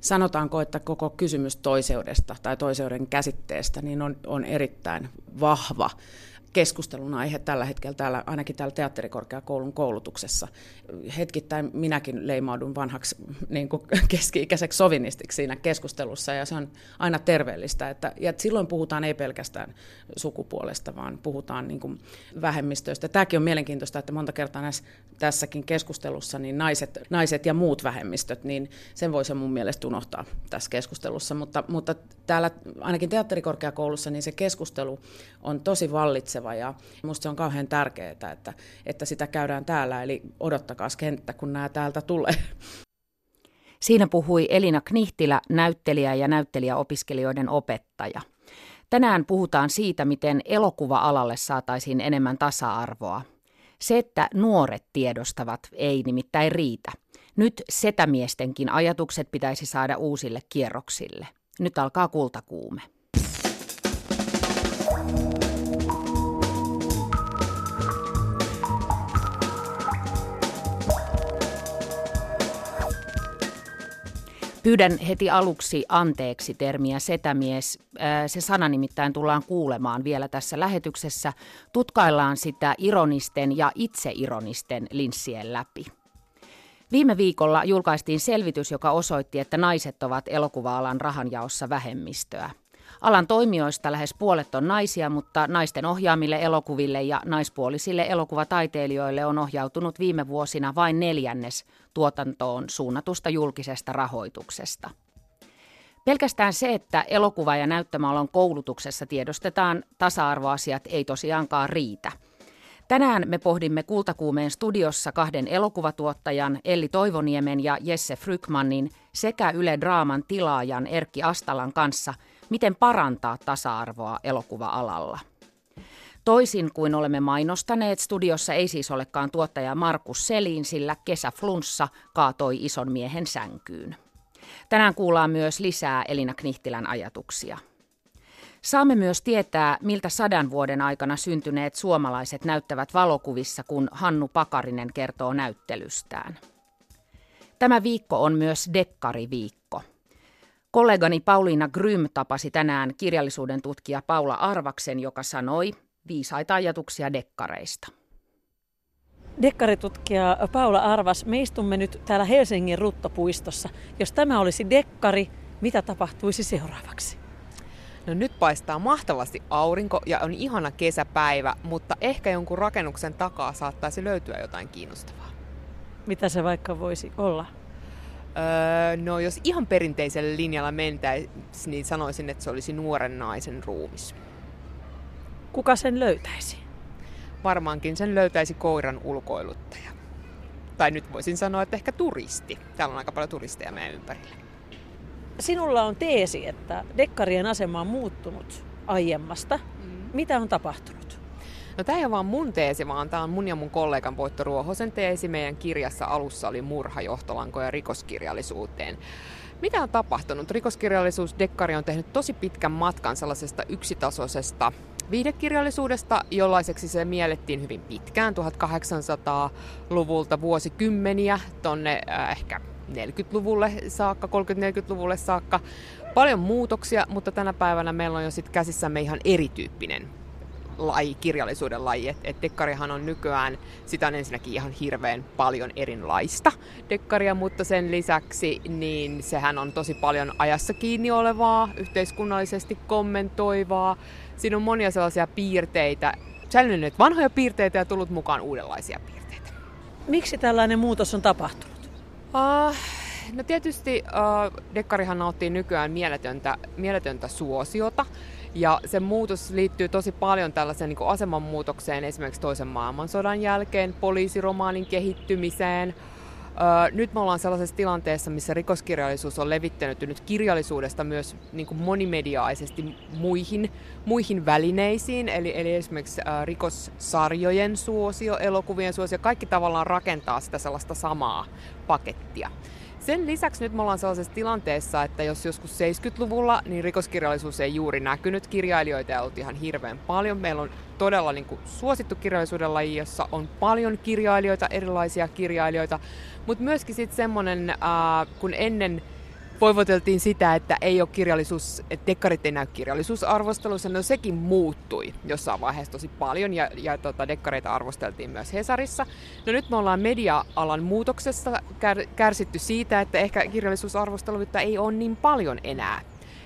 Sanotaanko, että koko kysymys toiseudesta tai toiseuden käsitteestä niin on, on erittäin vahva keskustelun aihe tällä hetkellä täällä, ainakin täällä teatterikorkeakoulun koulutuksessa. Hetkittäin minäkin leimaudun vanhaksi niin kuin keski-ikäiseksi sovinistiksi siinä keskustelussa, ja se on aina terveellistä. Että, ja silloin puhutaan ei pelkästään sukupuolesta, vaan puhutaan niin kuin vähemmistöistä. Tämäkin on mielenkiintoista, että monta kertaa näissä, tässäkin keskustelussa niin naiset, naiset ja muut vähemmistöt, niin sen voisi mun mielestä unohtaa tässä keskustelussa. Mutta, mutta täällä ainakin teatterikorkeakoulussa niin se keskustelu on tosi vallitseva ratkaiseva ja minusta se on kauhean tärkeää, että, että sitä käydään täällä, eli odottakaa kenttä, kun nämä täältä tulee. Siinä puhui Elina Knihtilä, näyttelijä ja näyttelijäopiskelijoiden opettaja. Tänään puhutaan siitä, miten elokuva-alalle saataisiin enemmän tasa-arvoa. Se, että nuoret tiedostavat, ei nimittäin riitä. Nyt setämiestenkin ajatukset pitäisi saada uusille kierroksille. Nyt alkaa kultakuume. Pyydän heti aluksi anteeksi termiä setämies. Se sana nimittäin tullaan kuulemaan vielä tässä lähetyksessä. Tutkaillaan sitä ironisten ja itseironisten linssien läpi. Viime viikolla julkaistiin selvitys, joka osoitti, että naiset ovat elokuva-alan rahanjaossa vähemmistöä. Alan toimijoista lähes puolet on naisia, mutta naisten ohjaamille elokuville ja naispuolisille elokuvataiteilijoille on ohjautunut viime vuosina vain neljännes tuotantoon suunnatusta julkisesta rahoituksesta. Pelkästään se, että elokuva- ja näyttämäalan koulutuksessa tiedostetaan tasa-arvoasiat ei tosiaankaan riitä. Tänään me pohdimme Kultakuumeen studiossa kahden elokuvatuottajan Elli Toivoniemen ja Jesse Frykmanin sekä Yle Draaman tilaajan Erkki Astalan kanssa – miten parantaa tasa-arvoa elokuva-alalla. Toisin kuin olemme mainostaneet, studiossa ei siis olekaan tuottaja Markus Selin, sillä kesäflunssa kaatoi ison miehen sänkyyn. Tänään kuullaan myös lisää Elina Knihtilän ajatuksia. Saamme myös tietää, miltä sadan vuoden aikana syntyneet suomalaiset näyttävät valokuvissa, kun Hannu Pakarinen kertoo näyttelystään. Tämä viikko on myös dekkariviikko. Kollegani Pauliina Grym tapasi tänään kirjallisuuden tutkija Paula Arvaksen, joka sanoi viisaita ajatuksia dekkareista. Dekkaritutkija Paula Arvas, me istumme nyt täällä Helsingin Ruttopuistossa. Jos tämä olisi dekkari, mitä tapahtuisi seuraavaksi? No nyt paistaa mahtavasti aurinko ja on ihana kesäpäivä, mutta ehkä jonkun rakennuksen takaa saattaisi löytyä jotain kiinnostavaa. Mitä se vaikka voisi olla? Öö, no jos ihan perinteisellä linjalla mentäisiin, niin sanoisin, että se olisi nuoren naisen ruumis. Kuka sen löytäisi? Varmaankin sen löytäisi koiran ulkoiluttaja. Tai nyt voisin sanoa, että ehkä turisti. Täällä on aika paljon turisteja meidän ympärillä. Sinulla on teesi, että dekkarien asema on muuttunut aiemmasta. Mm. Mitä on tapahtunut? No tämä ei ole vaan mun teesi, vaan tämä on mun ja mun kollegan Voitto Ruohosen teesi. Meidän kirjassa alussa oli murha johtolankoja rikoskirjallisuuteen. Mitä on tapahtunut? Rikoskirjallisuus Dekkari on tehnyt tosi pitkän matkan sellaisesta yksitasoisesta viihdekirjallisuudesta, jollaiseksi se miellettiin hyvin pitkään 1800-luvulta vuosikymmeniä tonne äh, ehkä 40-luvulle saakka, 30-40-luvulle saakka. Paljon muutoksia, mutta tänä päivänä meillä on jo sit käsissämme ihan erityyppinen laji, kirjallisuuden laji. Että et dekkarihan on nykyään, sitä on ensinnäkin ihan hirveän paljon erilaista dekkaria, mutta sen lisäksi niin sehän on tosi paljon ajassa kiinni olevaa, yhteiskunnallisesti kommentoivaa. Siinä on monia sellaisia piirteitä, säilyneet vanhoja piirteitä ja tullut mukaan uudenlaisia piirteitä. Miksi tällainen muutos on tapahtunut? Uh, no tietysti uh, dekkarihan nauttii nykyään mieletöntä, mieletöntä suosiota. Ja se muutos liittyy tosi paljon tällaiseen niin asemanmuutokseen esimerkiksi toisen maailmansodan jälkeen, poliisiromaanin kehittymiseen. Öö, nyt me ollaan sellaisessa tilanteessa, missä rikoskirjallisuus on levittänyt nyt kirjallisuudesta myös niin kuin monimediaisesti muihin, muihin välineisiin, eli, eli esimerkiksi ää, rikossarjojen suosio, elokuvien suosio, kaikki tavallaan rakentaa sitä sellaista samaa pakettia. Sen lisäksi nyt me ollaan sellaisessa tilanteessa, että jos joskus 70-luvulla, niin rikoskirjallisuus ei juuri näkynyt. Kirjailijoita ei ollut ihan hirveän paljon. Meillä on todella niin kuin, suosittu kirjallisuuden laji, jossa on paljon kirjailijoita, erilaisia kirjailijoita. Mutta myöskin sitten semmoinen, äh, kun ennen voivoteltiin sitä, että ei ole kirjallisuus, että dekkarit ei näy kirjallisuusarvostelussa. No sekin muuttui jossain vaiheessa tosi paljon ja, ja tota, dekkareita arvosteltiin myös Hesarissa. No nyt me ollaan media-alan muutoksessa kär, kärsitty siitä, että ehkä kirjallisuusarvosteluita ei ole niin paljon enää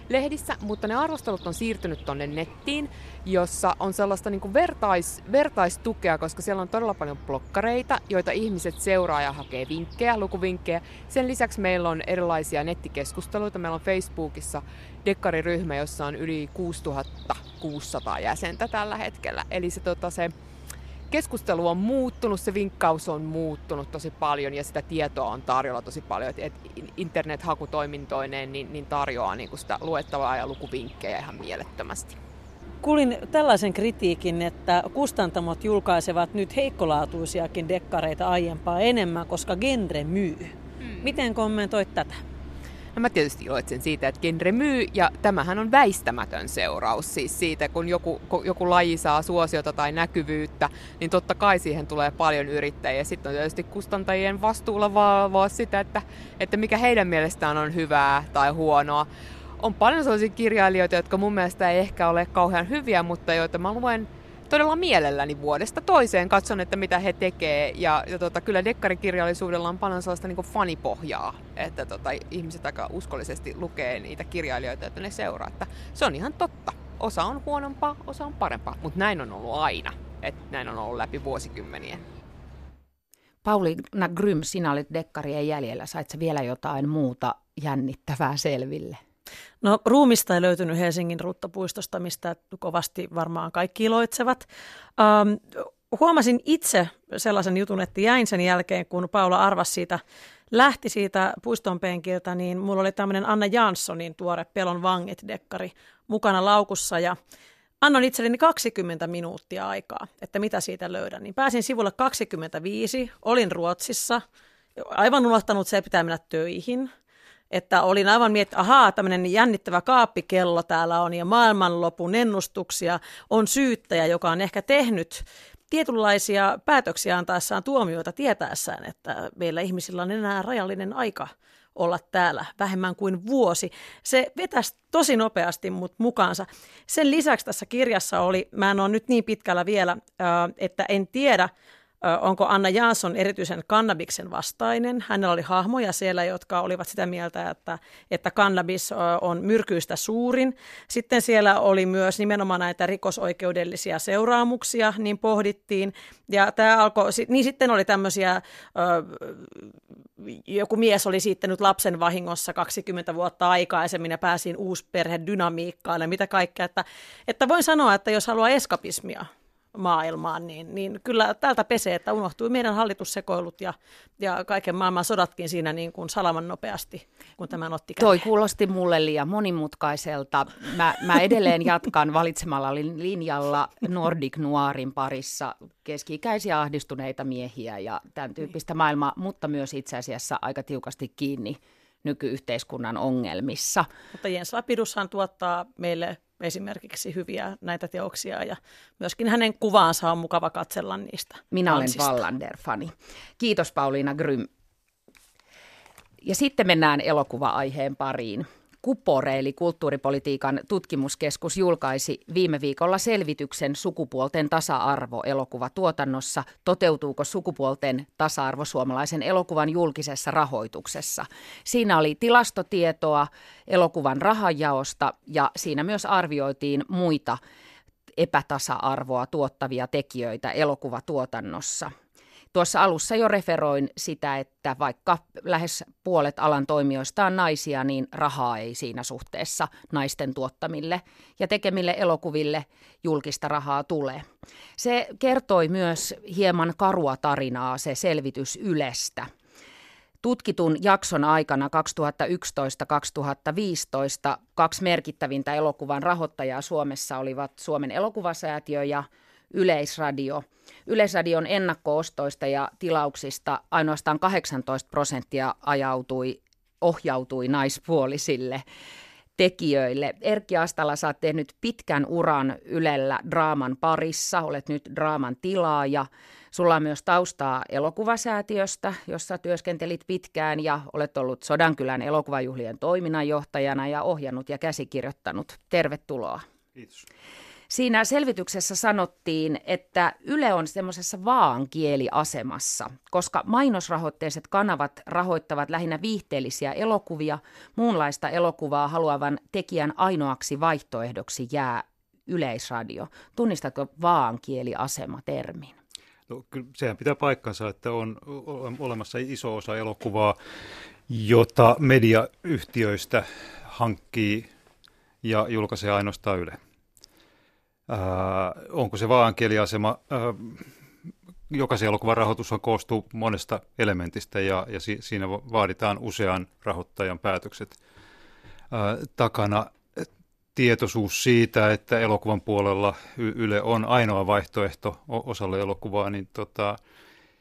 lehdissä, mutta ne arvostelut on siirtynyt tonne nettiin, jossa on sellaista niin kuin vertais, vertaistukea, koska siellä on todella paljon blokkareita, joita ihmiset seuraa ja hakee vinkkejä, lukuvinkkejä. Sen lisäksi meillä on erilaisia nettikeskusteluita. Meillä on Facebookissa dekkariryhmä, jossa on yli 6600 jäsentä tällä hetkellä. Eli se, tota, se keskustelu on muuttunut, se vinkkaus on muuttunut tosi paljon ja sitä tietoa on tarjolla tosi paljon. Et internet-hakutoimintoineen niin, niin tarjoaa niin sitä luettavaa ja lukuvinkkejä ihan mielettömästi. Kuulin tällaisen kritiikin, että kustantamot julkaisevat nyt heikkolaatuisiakin dekkareita aiempaa enemmän, koska genre myy. Hmm. Miten kommentoit tätä? No mä tietysti iloitsen siitä, että genre myy, ja tämähän on väistämätön seuraus siis siitä, kun joku, joku laji saa suosiota tai näkyvyyttä, niin totta kai siihen tulee paljon yrittäjiä. Sitten on tietysti kustantajien vastuulla valvoa sitä, että, että mikä heidän mielestään on hyvää tai huonoa. On paljon sellaisia kirjailijoita, jotka mun mielestä ei ehkä ole kauhean hyviä, mutta joita mä luen todella mielelläni vuodesta toiseen. Katson, että mitä he tekee. Ja, ja tota, kyllä dekkarikirjallisuudella on paljon sellaista niin fanipohjaa, että tota, ihmiset aika uskollisesti lukee niitä kirjailijoita, että ne seuraa. Että se on ihan totta. Osa on huonompaa, osa on parempaa, mutta näin on ollut aina. että näin on ollut läpi vuosikymmenien. Pauliina Grym, sinä olit dekkarien jäljellä. Sait vielä jotain muuta jännittävää selville? No ruumista ei löytynyt Helsingin ruttapuistosta, mistä kovasti varmaan kaikki iloitsevat. Ähm, huomasin itse sellaisen jutun, että jäin sen jälkeen, kun Paula arvasi siitä, lähti siitä puiston penkiltä, niin mulla oli tämmöinen Anna Janssonin tuore Pelon vangit-dekkari mukana laukussa ja annoin itselleni 20 minuuttia aikaa, että mitä siitä löydän. Niin pääsin sivulle 25, olin Ruotsissa, aivan unohtanut se, pitää mennä töihin – että olin aivan miettinyt, että ahaa, tämmöinen jännittävä kaappikello täällä on ja maailmanlopun ennustuksia on syyttäjä, joka on ehkä tehnyt tietynlaisia päätöksiä antaessaan tuomioita tietäessään, että meillä ihmisillä on enää rajallinen aika olla täällä vähemmän kuin vuosi. Se vetäisi tosi nopeasti mut mukaansa. Sen lisäksi tässä kirjassa oli, mä en ole nyt niin pitkällä vielä, että en tiedä, onko Anna Jansson erityisen kannabiksen vastainen. Hänellä oli hahmoja siellä, jotka olivat sitä mieltä, että, että kannabis on myrkyistä suurin. Sitten siellä oli myös nimenomaan näitä rikosoikeudellisia seuraamuksia, niin pohdittiin. Ja tämä alkoi, niin sitten oli tämmöisiä, joku mies oli siittänyt lapsen vahingossa 20 vuotta aikaisemmin ja pääsin uusperhedynamiikkaan ja mitä kaikkea. Että, että voin sanoa, että jos haluaa eskapismia, maailmaan, niin, niin kyllä tältä pesee, että unohtui meidän hallitussekoilut ja, ja kaiken maailman sodatkin siinä niin kuin salaman nopeasti, kun tämä otti käteen. Toi kuulosti mulle liian monimutkaiselta. Mä, mä edelleen jatkan valitsemalla linjalla Nordic Noirin parissa keski-ikäisiä ahdistuneita miehiä ja tämän tyyppistä maailmaa, mutta myös itse asiassa aika tiukasti kiinni nykyyhteiskunnan ongelmissa. Mutta Jens Lapidushan tuottaa meille esimerkiksi hyviä näitä teoksia ja myöskin hänen kuvaansa on mukava katsella niistä. Minä olen Wallander-fani. Kiitos Pauliina Grym. Ja sitten mennään elokuva-aiheen pariin. Kupore eli kulttuuripolitiikan tutkimuskeskus julkaisi viime viikolla selvityksen sukupuolten tasa-arvo elokuvatuotannossa. Toteutuuko sukupuolten tasa-arvo suomalaisen elokuvan julkisessa rahoituksessa? Siinä oli tilastotietoa elokuvan rahanjaosta ja siinä myös arvioitiin muita epätasa-arvoa tuottavia tekijöitä elokuvatuotannossa. Tuossa alussa jo referoin sitä, että vaikka lähes puolet alan toimijoista on naisia, niin rahaa ei siinä suhteessa naisten tuottamille ja tekemille elokuville julkista rahaa tule. Se kertoi myös hieman karua tarinaa se selvitys Ylestä. Tutkitun jakson aikana 2011-2015 kaksi merkittävintä elokuvan rahoittajaa Suomessa olivat Suomen elokuvasäätiö ja Yleisradio. Yleisradion ennakkoostoista ja tilauksista ainoastaan 18 prosenttia ajautui, ohjautui naispuolisille tekijöille. Erkki Astala, sä oot tehnyt pitkän uran Ylellä draaman parissa, olet nyt draaman tilaaja. Sulla on myös taustaa elokuvasäätiöstä, jossa työskentelit pitkään ja olet ollut Sodankylän elokuvajuhlien toiminnanjohtajana ja ohjannut ja käsikirjoittanut. Tervetuloa. Kiitos. Siinä selvityksessä sanottiin, että Yle on semmoisessa vaankieliasemassa, koska mainosrahoitteiset kanavat rahoittavat lähinnä viihteellisiä elokuvia, muunlaista elokuvaa haluavan tekijän ainoaksi vaihtoehdoksi jää yleisradio. Tunnistatko vaankieliasema-termin? No, kyllä sehän pitää paikkansa, että on olemassa iso osa elokuvaa, jota mediayhtiöistä hankkii ja julkaisee ainoastaan Yle. Äh, onko se vaan kieliasema? Äh, jokaisen elokuvan rahoitushan koostuu monesta elementistä ja, ja si, siinä vaaditaan usean rahoittajan päätökset äh, takana. Tietoisuus siitä, että elokuvan puolella Yle on ainoa vaihtoehto osalle elokuvaa, niin tota,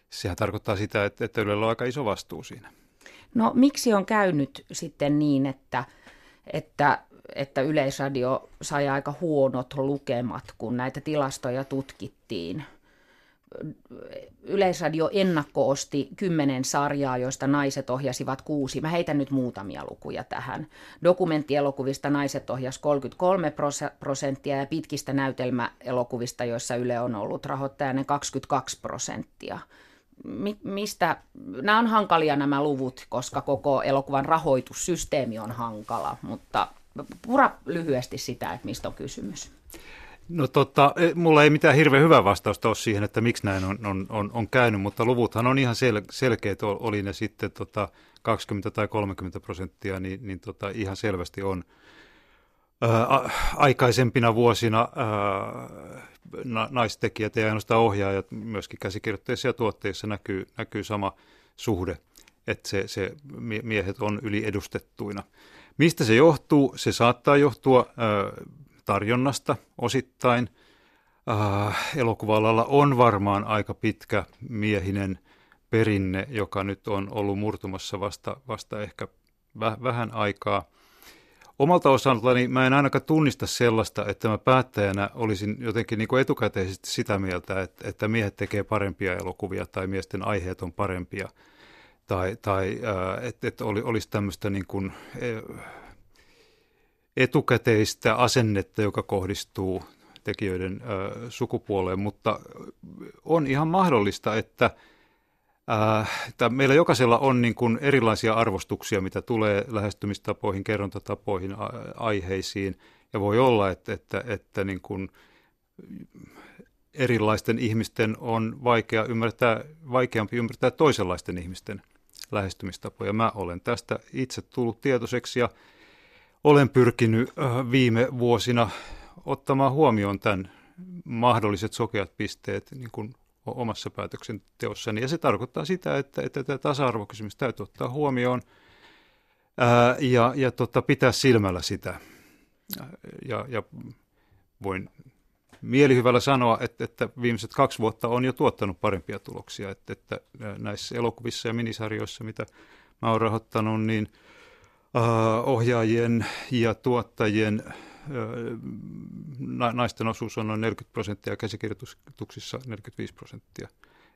sehän tarkoittaa sitä, että, että Ylellä on aika iso vastuu siinä. No miksi on käynyt sitten niin, että, että että Yleisradio sai aika huonot lukemat, kun näitä tilastoja tutkittiin. Yleisradio ennakkoosti kymmenen sarjaa, joista naiset ohjasivat kuusi. Mä heitän nyt muutamia lukuja tähän. Dokumenttielokuvista naiset ohjas 33 prosenttia ja pitkistä näytelmäelokuvista, joissa Yle on ollut rahoittajana 22 prosenttia. Mi- mistä, nämä on hankalia nämä luvut, koska koko elokuvan rahoitussysteemi on hankala, mutta pura lyhyesti sitä, että mistä on kysymys. No tota, mulla ei mitään hirveän hyvää vastausta ole siihen, että miksi näin on, on, on, on käynyt, mutta luvuthan on ihan sel, selkeät, oli ne sitten tota 20 tai 30 prosenttia, niin, niin tota, ihan selvästi on. Ää, aikaisempina vuosina ää, na, naistekijät ja ainoastaan ohjaajat, myöskin käsikirjoitteissa ja tuotteissa näkyy, näkyy sama suhde, että se, se miehet on yliedustettuina. Mistä se johtuu? Se saattaa johtua äh, tarjonnasta osittain. Äh, on varmaan aika pitkä miehinen perinne, joka nyt on ollut murtumassa vasta, vasta ehkä väh, vähän aikaa. Omalta osaltani mä en ainakaan tunnista sellaista, että mä päättäjänä olisin jotenkin niin kuin etukäteisesti sitä mieltä, että, että miehet tekee parempia elokuvia tai miesten aiheet on parempia – tai, tai äh, että et oli, olisi tämmöistä niin kuin e, etukäteistä asennetta, joka kohdistuu tekijöiden äh, sukupuoleen, mutta on ihan mahdollista, että että meillä jokaisella on niin kuin erilaisia arvostuksia, mitä tulee lähestymistapoihin, kerrontatapoihin, aiheisiin, ja voi olla, että, että, että niin kuin erilaisten ihmisten on vaikea ymmärtää, vaikeampi ymmärtää toisenlaisten ihmisten lähestymistapoja. Mä olen tästä itse tullut tietoiseksi ja olen pyrkinyt äh, viime vuosina ottamaan huomioon tämän mahdolliset sokeat pisteet niin kuin omassa päätöksenteossani. Ja se tarkoittaa sitä, että, että tämä tasa-arvokysymys täytyy ottaa huomioon ää, ja, ja tota, pitää silmällä sitä. Ja, ja voin mielihyvällä sanoa, että, että viimeiset kaksi vuotta on jo tuottanut parempia tuloksia, että, että näissä elokuvissa ja minisarjoissa, mitä mä oon rahoittanut, niin ohjaajien ja tuottajien naisten osuus on noin 40 prosenttia käsikirjoituksissa 45 prosenttia.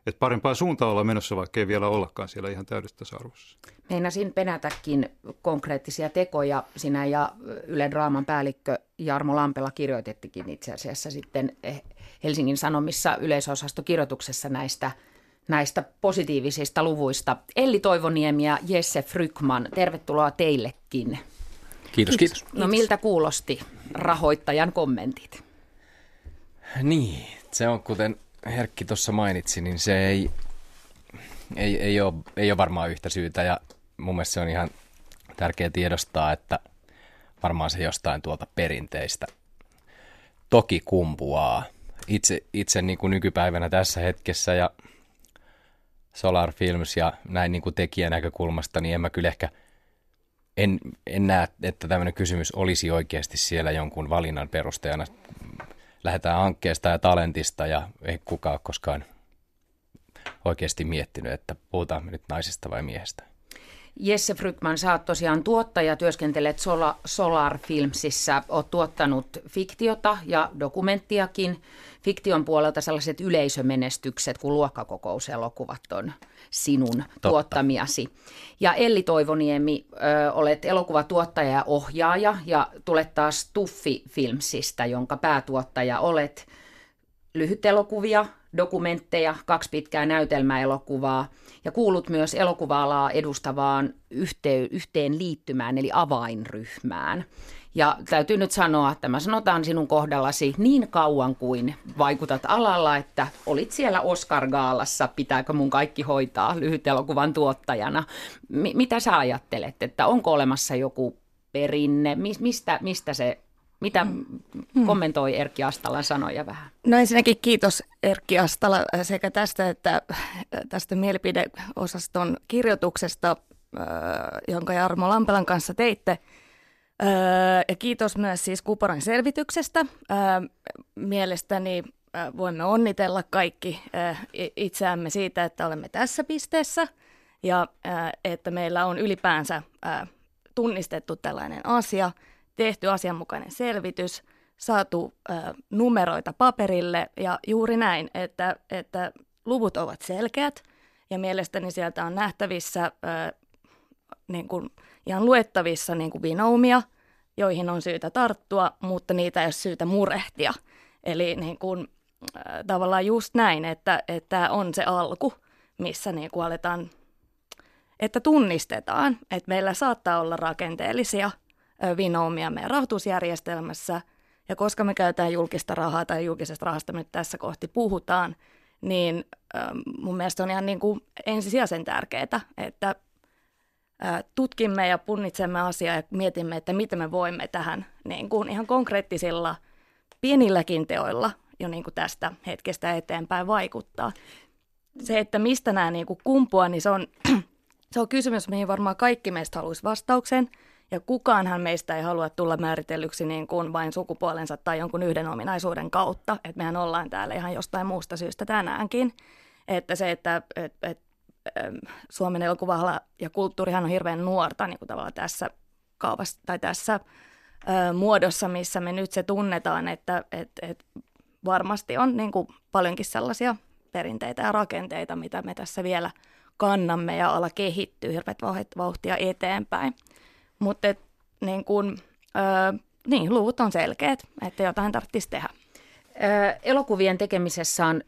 Että parempaa suuntaa olla menossa, vaikka ei vielä ollakaan siellä ihan täydessä tasa-arvossa. Meinasin penätäkin konkreettisia tekoja. Sinä ja Yle Draaman päällikkö Jarmo Lampela kirjoitettikin itse asiassa sitten eh, Helsingin Sanomissa yleisosastokirjoituksessa näistä, näistä positiivisista luvuista. Elli Toivoniemi ja Jesse Frykman, tervetuloa teillekin. Kiitos, kiitos. No miltä kuulosti rahoittajan kommentit? Niin, se on kuten Herkki tuossa mainitsi, niin se ei, ei, ei, ole, ei ole varmaan yhtä syytä ja mun mielestä se on ihan tärkeää tiedostaa, että varmaan se jostain tuolta perinteistä toki kumpuaa. Itse, itse niin kuin nykypäivänä tässä hetkessä ja Solar Films ja näin niin kuin tekijän näkökulmasta, niin en mä kyllä ehkä en, en näe, että tämmöinen kysymys olisi oikeasti siellä jonkun valinnan perusteena lähdetään hankkeesta ja talentista ja ei kukaan ole koskaan oikeasti miettinyt, että puhutaan me nyt naisesta vai miehestä. Jesse Frykman, sä oot tosiaan tuottaja, työskentelet Sola, Solar Filmsissä, oot tuottanut fiktiota ja dokumenttiakin. Fiktion puolelta sellaiset yleisömenestykset kuin luokkakokouselokuvat on sinun Totta. tuottamiasi. Ja Elli Toivoniemi, ö, olet elokuvatuottaja ja ohjaaja ja tulet taas Tuffi Filmsistä, jonka päätuottaja olet. Lyhyt elokuvia, dokumentteja, kaksi pitkää näytelmäelokuvaa ja kuulut myös elokuva-alaa edustavaan yhteen, yhteen liittymään eli avainryhmään. Ja täytyy nyt sanoa, että mä sanotaan sinun kohdallasi niin kauan kuin vaikutat alalla, että olit siellä Oscar-gaalassa, pitääkö mun kaikki hoitaa lyhytelokuvan tuottajana. M- mitä sä ajattelet, että onko olemassa joku perinne, mistä, mistä se mitä hmm. kommentoi Erkki Astalan sanoja vähän? No ensinnäkin kiitos Erkki Astala sekä tästä että tästä mielipideosaston kirjoituksesta, jonka Jarmo Lampelan kanssa teitte. Ja kiitos myös siis Kuporan selvityksestä. Mielestäni voimme onnitella kaikki itseämme siitä, että olemme tässä pisteessä ja että meillä on ylipäänsä tunnistettu tällainen asia – tehty asianmukainen selvitys, saatu ö, numeroita paperille ja juuri näin, että, että luvut ovat selkeät ja mielestäni sieltä on nähtävissä ö, niin kuin ihan luettavissa niin kuin vinoumia, joihin on syytä tarttua, mutta niitä ei ole syytä murehtia. Eli niin kuin, ö, tavallaan just näin, että, että on se alku, missä niin kuin aletaan, että tunnistetaan, että meillä saattaa olla rakenteellisia – vinoumia meidän rahoitusjärjestelmässä. Ja koska me käytetään julkista rahaa tai julkisesta rahasta nyt tässä kohti puhutaan, niin mun mielestä on ihan niin kuin ensisijaisen tärkeää, että tutkimme ja punnitsemme asiaa ja mietimme, että miten me voimme tähän niin kuin ihan konkreettisilla pienilläkin teoilla jo niin kuin tästä hetkestä eteenpäin vaikuttaa. Se, että mistä nämä niin kuin kumpuaa, niin se on, se on kysymys, mihin varmaan kaikki meistä haluaisi vastauksen – ja kukaanhan meistä ei halua tulla määritellyksi niin kuin vain sukupuolensa tai jonkun yhden ominaisuuden kautta. Että mehän ollaan täällä ihan jostain muusta syystä tänäänkin. Että se, että et, et, Suomen elokuva ja kulttuurihan on hirveän nuorta niin kuin tavallaan tässä kaupassa tai tässä ö, muodossa, missä me nyt se tunnetaan, että et, et varmasti on niin kuin paljonkin sellaisia perinteitä ja rakenteita, mitä me tässä vielä kannamme ja ala kehittyy hirveät vauhtia eteenpäin. Mutta niin kun, niin, luvut on selkeät, että jotain tarvitsisi tehdä. Ö, elokuvien tekemisessä on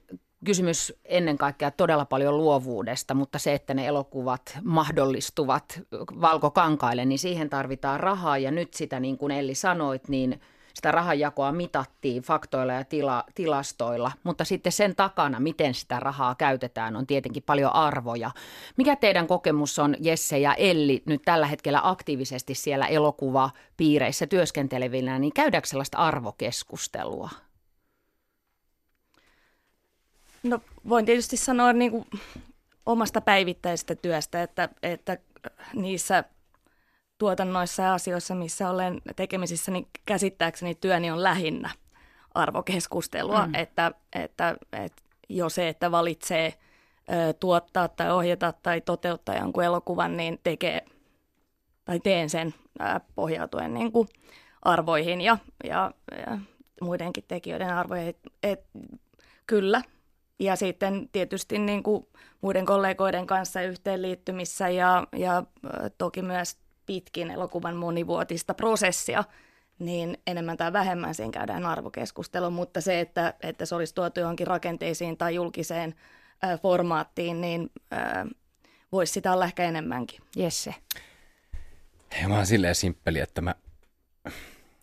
kysymys ennen kaikkea todella paljon luovuudesta, mutta se, että ne elokuvat mahdollistuvat valkokankaille, niin siihen tarvitaan rahaa. Ja nyt sitä, niin kuin Elli sanoit, niin – sitä rahanjakoa mitattiin faktoilla ja tila, tilastoilla, mutta sitten sen takana, miten sitä rahaa käytetään, on tietenkin paljon arvoja. Mikä teidän kokemus on, Jesse ja Elli, nyt tällä hetkellä aktiivisesti siellä elokuvapiireissä työskentelevinä, niin käydäänkö sellaista arvokeskustelua? No voin tietysti sanoa niin kuin omasta päivittäisestä työstä, että, että niissä – tuotannoissa ja asioissa, missä olen tekemisissä, niin käsittääkseni työni on lähinnä arvokeskustelua, mm. että, että, että jo se, että valitsee ö, tuottaa tai ohjata tai toteuttaa jonkun elokuvan, niin tekee tai teen sen ö, pohjautuen niin kuin arvoihin ja, ja, ja muidenkin tekijöiden arvoihin. Et, et, kyllä. Ja sitten tietysti niin kuin muiden kollegoiden kanssa yhteenliittymissä ja, ja toki myös pitkin elokuvan monivuotista prosessia, niin enemmän tai vähemmän siinä käydään arvokeskustelu, mutta se, että, että se olisi tuotu johonkin rakenteisiin tai julkiseen ä, formaattiin, niin ä, voisi sitä olla ehkä enemmänkin. Jesse. Mä oon silleen simppeli, että mä,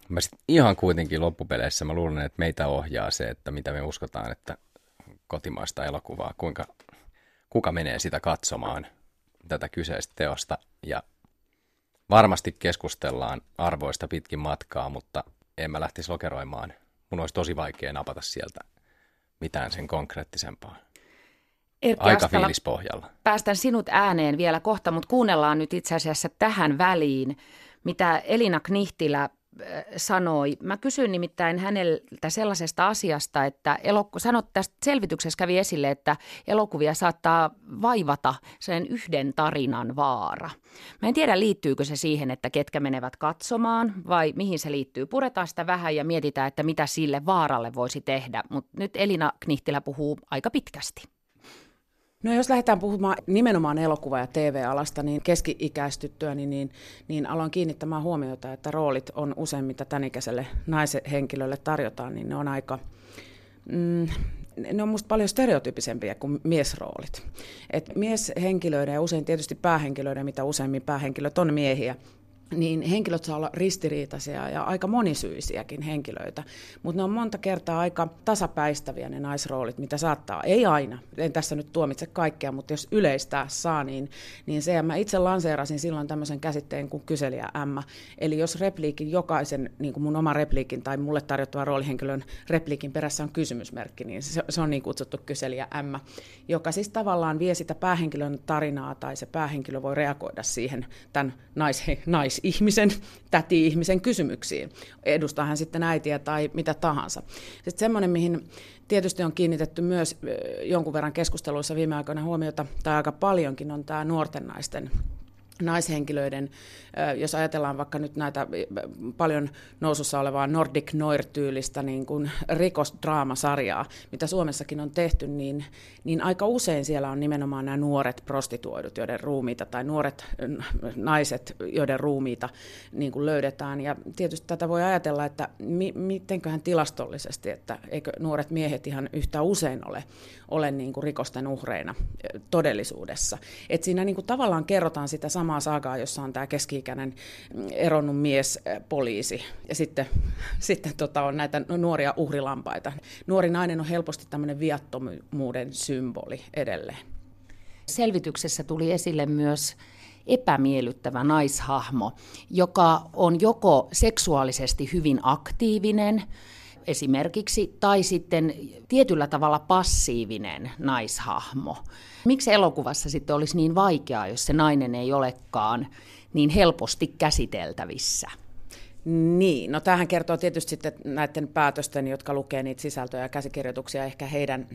mä sit ihan kuitenkin loppupeleissä mä luulen, että meitä ohjaa se, että mitä me uskotaan, että kotimaista elokuvaa, kuinka, kuka menee sitä katsomaan tätä kyseistä teosta ja varmasti keskustellaan arvoista pitkin matkaa, mutta en mä lähtisi lokeroimaan. Mun olisi tosi vaikea napata sieltä mitään sen konkreettisempaa. Erkki Aika Astala, fiilispohjalla. Päästän sinut ääneen vielä kohta, mutta kuunnellaan nyt itse asiassa tähän väliin, mitä Elina Knihtilä sanoi. Mä kysyin nimittäin häneltä sellaisesta asiasta, että eloku- sanot tästä selvityksessä kävi esille, että elokuvia saattaa vaivata sen yhden tarinan vaara. Mä en tiedä, liittyykö se siihen, että ketkä menevät katsomaan vai mihin se liittyy. Puretaan sitä vähän ja mietitään, että mitä sille vaaralle voisi tehdä, mutta nyt Elina Knihtilä puhuu aika pitkästi. No jos lähdetään puhumaan nimenomaan elokuva- ja TV-alasta, niin keski-ikäistyttyä, niin, niin, niin aloin kiinnittämään huomiota, että roolit on usein, mitä tämän ikäiselle naishenkilölle tarjotaan, niin ne on aika... Mm, ne on minusta paljon stereotypisempiä kuin miesroolit. Et mieshenkilöiden ja usein tietysti päähenkilöiden, mitä useimmin päähenkilöt on miehiä, niin henkilöt saa olla ristiriitaisia ja aika monisyisiäkin henkilöitä, mutta ne on monta kertaa aika tasapäistäviä ne naisroolit, mitä saattaa. Ei aina, en tässä nyt tuomitse kaikkea, mutta jos yleistää saa, niin, niin se, ja mä itse lanseerasin silloin tämmöisen käsitteen kuin kyselijä Emma, eli jos repliikin jokaisen, niin kuin mun oma repliikin tai mulle tarjottava roolihenkilön repliikin perässä on kysymysmerkki, niin se, se on niin kutsuttu kyselijä Emma, joka siis tavallaan vie sitä päähenkilön tarinaa tai se päähenkilö voi reagoida siihen tämän nais, nais ihmisen, täti-ihmisen kysymyksiin. Edustaa hän sitten äitiä tai mitä tahansa. Sitten semmoinen, mihin tietysti on kiinnitetty myös jonkun verran keskusteluissa viime aikoina huomiota, tai aika paljonkin, on tämä nuorten naisten naishenkilöiden, jos ajatellaan vaikka nyt näitä paljon nousussa olevaa Nordic Noir-tyylistä niin kuin rikosdraamasarjaa, mitä Suomessakin on tehty, niin, niin aika usein siellä on nimenomaan nämä nuoret prostituoidut, joiden ruumiita, tai nuoret naiset, joiden ruumiita niin kuin löydetään. Ja tietysti tätä voi ajatella, että mi, mitenköhän tilastollisesti, että eikö nuoret miehet ihan yhtä usein ole, ole niin kuin rikosten uhreina todellisuudessa. Et siinä niin kuin tavallaan kerrotaan sitä samaa saagaa, jossa on tämä keski-ikäinen mm, eronnut mies poliisi ja sitten, sitten tota on näitä nuoria uhrilampaita. Nuori nainen on helposti tämmöinen viattomuuden symboli edelleen. Selvityksessä tuli esille myös epämiellyttävä naishahmo, joka on joko seksuaalisesti hyvin aktiivinen, esimerkiksi, tai sitten tietyllä tavalla passiivinen naishahmo. Miksi elokuvassa sitten olisi niin vaikeaa, jos se nainen ei olekaan niin helposti käsiteltävissä? Niin, no tähän kertoo tietysti sitten näiden päätösten, jotka lukee niitä sisältöjä ja käsikirjoituksia, ehkä heidän,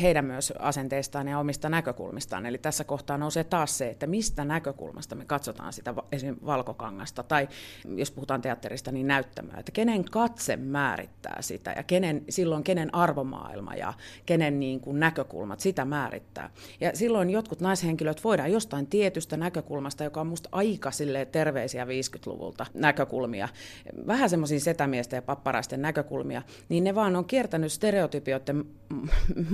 heidän myös asenteistaan ja omista näkökulmistaan. Eli tässä kohtaa nousee taas se, että mistä näkökulmasta me katsotaan sitä esimerkiksi valkokangasta, tai jos puhutaan teatterista, niin näyttämään, että kenen katse määrittää sitä, ja kenen, silloin kenen arvomaailma ja kenen niin kuin näkökulmat sitä määrittää. Ja silloin jotkut naishenkilöt voidaan jostain tietystä näkökulmasta, joka on musta aika terveisiä 50-luvulta näkökulmia, vähän semmoisia setämiesten ja papparaisten näkökulmia, niin ne vaan on kiertänyt stereotypioiden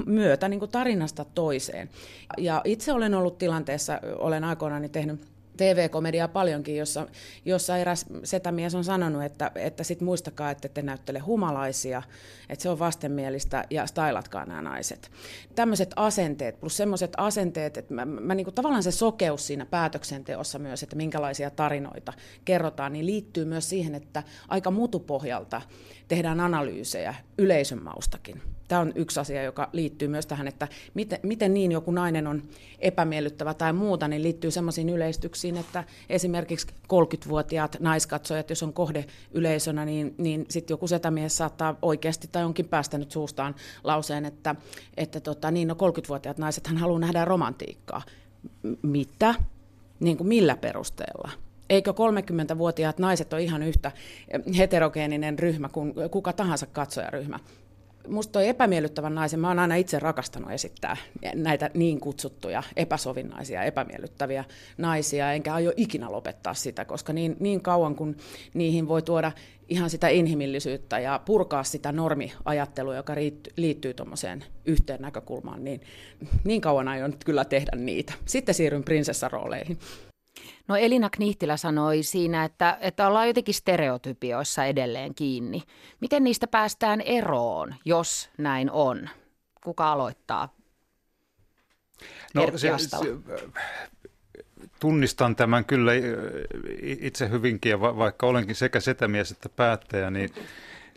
myötä niin kuin tarinasta toiseen. Ja itse olen ollut tilanteessa, olen aikoinaan tehnyt TV-komediaa paljonkin, jossa, jossa eräs setämies on sanonut, että, että sit muistakaa, että te näyttele humalaisia, että se on vastenmielistä ja stylatkaa nämä naiset. Tämmöiset asenteet plus semmoiset asenteet, että mä, mä niin kuin, tavallaan se sokeus siinä päätöksenteossa myös, että minkälaisia tarinoita kerrotaan, niin liittyy myös siihen, että aika mutupohjalta tehdään analyysejä yleisön maustakin. Tämä on yksi asia, joka liittyy myös tähän, että miten, miten niin joku nainen on epämiellyttävä tai muuta, niin liittyy sellaisiin yleistyksiin, että esimerkiksi 30-vuotiaat naiskatsojat, jos on kohde yleisönä, niin, niin sitten joku setämies saattaa oikeasti tai onkin päästänyt suustaan lauseen, että, että tota, niin no 30-vuotiaat naiset hän haluaa nähdä romantiikkaa. Mitä? Niin kuin millä perusteella? Eikö 30-vuotiaat naiset ole ihan yhtä heterogeeninen ryhmä kuin kuka tahansa katsojaryhmä? Musta toi epämiellyttävän naisen, mä oon aina itse rakastanut esittää näitä niin kutsuttuja epäsovinnaisia, epämiellyttäviä naisia, enkä aio ikinä lopettaa sitä, koska niin, niin kauan kun niihin voi tuoda ihan sitä inhimillisyyttä ja purkaa sitä normiajattelua, joka liittyy tuommoiseen yhteen näkökulmaan, niin niin kauan aion kyllä tehdä niitä. Sitten siirryn prinsessarooleihin. No Elina Knihtilä sanoi siinä, että, että ollaan jotenkin stereotypioissa edelleen kiinni. Miten niistä päästään eroon, jos näin on? Kuka aloittaa? No, se, se, tunnistan tämän kyllä itse hyvinkin, ja vaikka olenkin sekä setämies että päättäjä, niin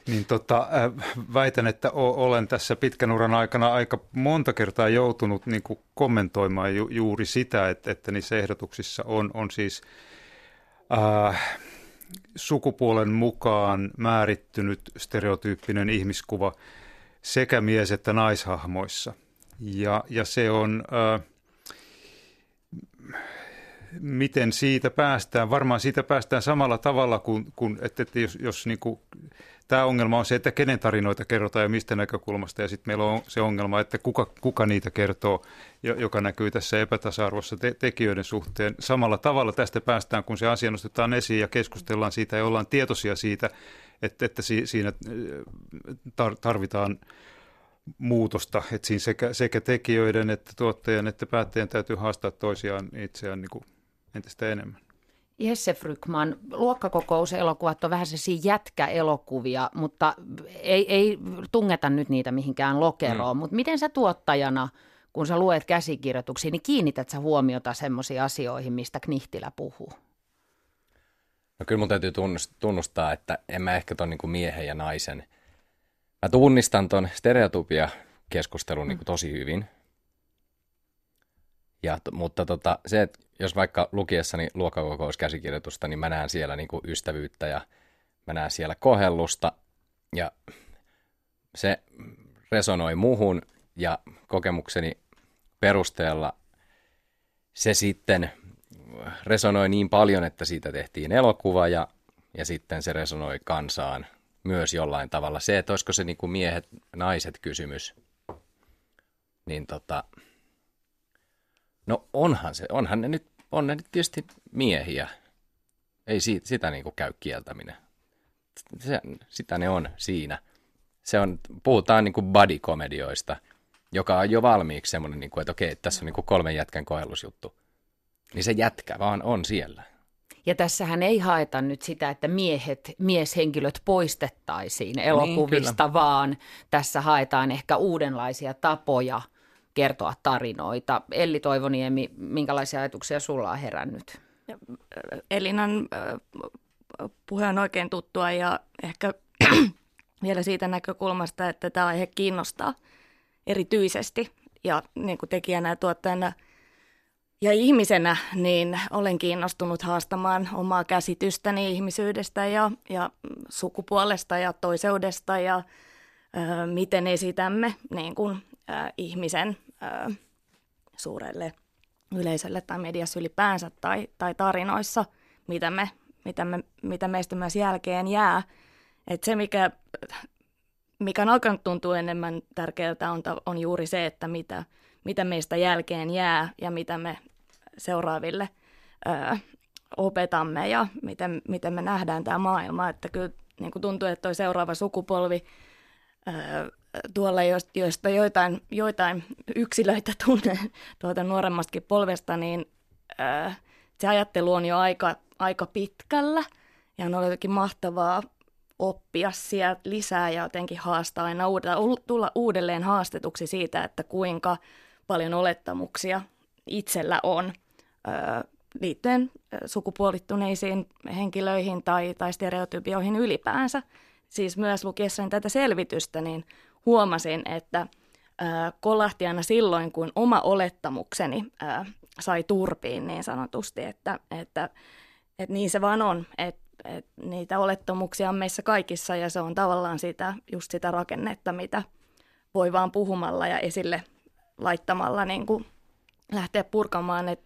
niin tota, äh, väitän, että olen tässä pitkän uran aikana aika monta kertaa joutunut niin kuin kommentoimaan ju, juuri sitä, että, että niissä ehdotuksissa on, on siis äh, sukupuolen mukaan määrittynyt stereotyyppinen ihmiskuva sekä mies- että naishahmoissa. Ja, ja se on, äh, miten siitä päästään, varmaan siitä päästään samalla tavalla kuin, kuin että, että jos, jos niin kuin, tämä ongelma on se, että kenen tarinoita kerrotaan ja mistä näkökulmasta, ja sitten meillä on se ongelma, että kuka, kuka niitä kertoo, joka näkyy tässä epätasa-arvossa te- tekijöiden suhteen. Samalla tavalla tästä päästään, kun se asia nostetaan esiin ja keskustellaan siitä ja ollaan tietoisia siitä, että, että si- siinä äh, tarvitaan muutosta, että siinä sekä, sekä tekijöiden että tuottajan että päättäjän täytyy haastaa toisiaan itseään niin kuin entistä enemmän. Jesse Frykman, luokkakokouselokuvat on vähän sellaisia jätkäelokuvia, mutta ei, ei tungeta nyt niitä mihinkään lokeroon. Mm. Mutta miten sä tuottajana, kun sä luet käsikirjoituksia, niin kiinnität sä huomiota semmoisiin asioihin, mistä Knihtilä puhuu? No kyllä mun täytyy tunnustaa, että en mä ehkä ton niin kuin miehen ja naisen. Mä tunnistan ton stereotypia keskustelun niin kuin tosi hyvin. Ja, mutta tota, se, että jos vaikka lukiessani luokkakokouskäsikirjoitusta, niin mä näen siellä niin kuin ystävyyttä ja mä näen siellä kohellusta ja se resonoi muhun ja kokemukseni perusteella se sitten resonoi niin paljon, että siitä tehtiin elokuva ja, ja sitten se resonoi kansaan myös jollain tavalla. Se, että olisiko se niin kuin miehet, naiset kysymys, niin tota, no onhan se, onhan ne nyt on ne tietysti miehiä. Ei siitä, sitä niin kuin käy kieltäminen. Se, sitä ne on siinä. Se on, puhutaan niin kuin body-komedioista, joka on jo valmiiksi semmoinen, niin kuin, että okei, tässä on niin kuin kolmen jätkän kohellusjuttu. Niin se jätkä vaan on siellä. Ja tässähän ei haeta nyt sitä, että miehet, mieshenkilöt poistettaisiin niin, elokuvista, niin, vaan tässä haetaan ehkä uudenlaisia tapoja – kertoa tarinoita. Elli Toivoniemi, minkälaisia ajatuksia sulla on herännyt? Elinan puhe on oikein tuttua ja ehkä vielä siitä näkökulmasta, että tämä aihe kiinnostaa erityisesti. Ja niin kuin tekijänä ja tuottajana ja ihmisenä, niin olen kiinnostunut haastamaan omaa käsitystäni ihmisyydestä ja, ja sukupuolesta ja toiseudesta ja ö, miten esitämme niin kuin äh, ihmisen äh, suurelle yleisölle tai mediassa ylipäänsä tai, tai tarinoissa, mitä, me, mitä, me, mitä meistä myös jälkeen jää. Et se, mikä, mikä on alkanut tuntua enemmän tärkeältä, on, on juuri se, että mitä, mitä meistä jälkeen jää ja mitä me seuraaville ö, opetamme ja miten, miten me nähdään tämä maailma. Että kyllä niin kuin tuntuu, että tuo seuraava sukupolvi tuolla, joista joitain, joitain yksilöitä tunnen tuolta nuoremmastakin polvesta, niin ää, se ajattelu on jo aika, aika pitkällä ja on ollut jotenkin mahtavaa oppia sieltä lisää ja jotenkin haastaa aina uudella, tulla uudelleen haastetuksi siitä, että kuinka paljon olettamuksia itsellä on ää, liittyen sukupuolittuneisiin henkilöihin tai, tai stereotypioihin ylipäänsä. Siis myös lukiessani tätä selvitystä, niin huomasin, että kolahti aina silloin, kun oma olettamukseni sai turpiin niin sanotusti, että, että, että niin se vaan on, että, että niitä olettamuksia on meissä kaikissa ja se on tavallaan sitä, just sitä rakennetta, mitä voi vaan puhumalla ja esille laittamalla niin kuin lähteä purkamaan, että,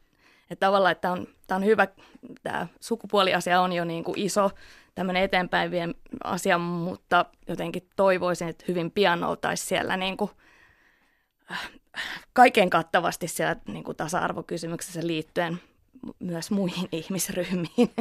että tavallaan, että on, tämä on hyvä, tämä sukupuoliasia on jo niin kuin iso tämmöinen eteenpäin vie asia, mutta jotenkin toivoisin, että hyvin pian oltaisiin siellä niin kuin, äh, kaiken kattavasti siellä niin kuin tasa-arvokysymyksessä liittyen myös muihin ihmisryhmiin.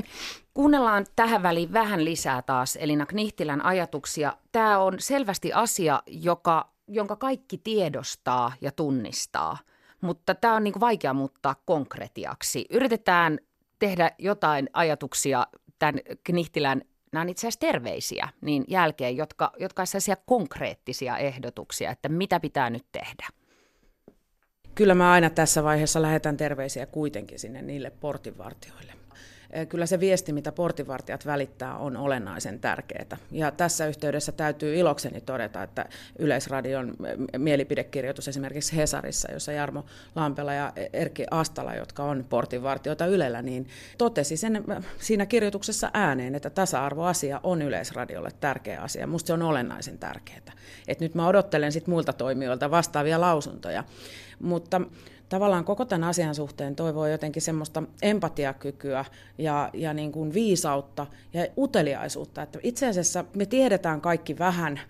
Kuunnellaan tähän väliin vähän lisää taas Elina Knihtilän ajatuksia. Tämä on selvästi asia, joka, jonka kaikki tiedostaa ja tunnistaa, mutta tämä on niin vaikea muuttaa konkretiaksi. Yritetään tehdä jotain ajatuksia tämän Knihtilän, nämä on itse asiassa terveisiä, niin jälkeen, jotka, jotka ovat sellaisia konkreettisia ehdotuksia, että mitä pitää nyt tehdä. Kyllä mä aina tässä vaiheessa lähetän terveisiä kuitenkin sinne niille portinvartioille. Kyllä se viesti, mitä portinvartijat välittää, on olennaisen tärkeää. Ja tässä yhteydessä täytyy ilokseni todeta, että Yleisradion mielipidekirjoitus esimerkiksi Hesarissa, jossa Jarmo Lampela ja Erkki Astala, jotka on portinvartijoita Ylellä, niin totesi sen siinä kirjoituksessa ääneen, että tasa-arvoasia on Yleisradiolle tärkeä asia. Musta se on olennaisen tärkeää. Et nyt mä odottelen sit muilta toimijoilta vastaavia lausuntoja. Mutta tavallaan koko tämän asian suhteen toivoo jotenkin semmoista empatiakykyä ja, ja niin kuin viisautta ja uteliaisuutta. Että itse asiassa me tiedetään kaikki vähän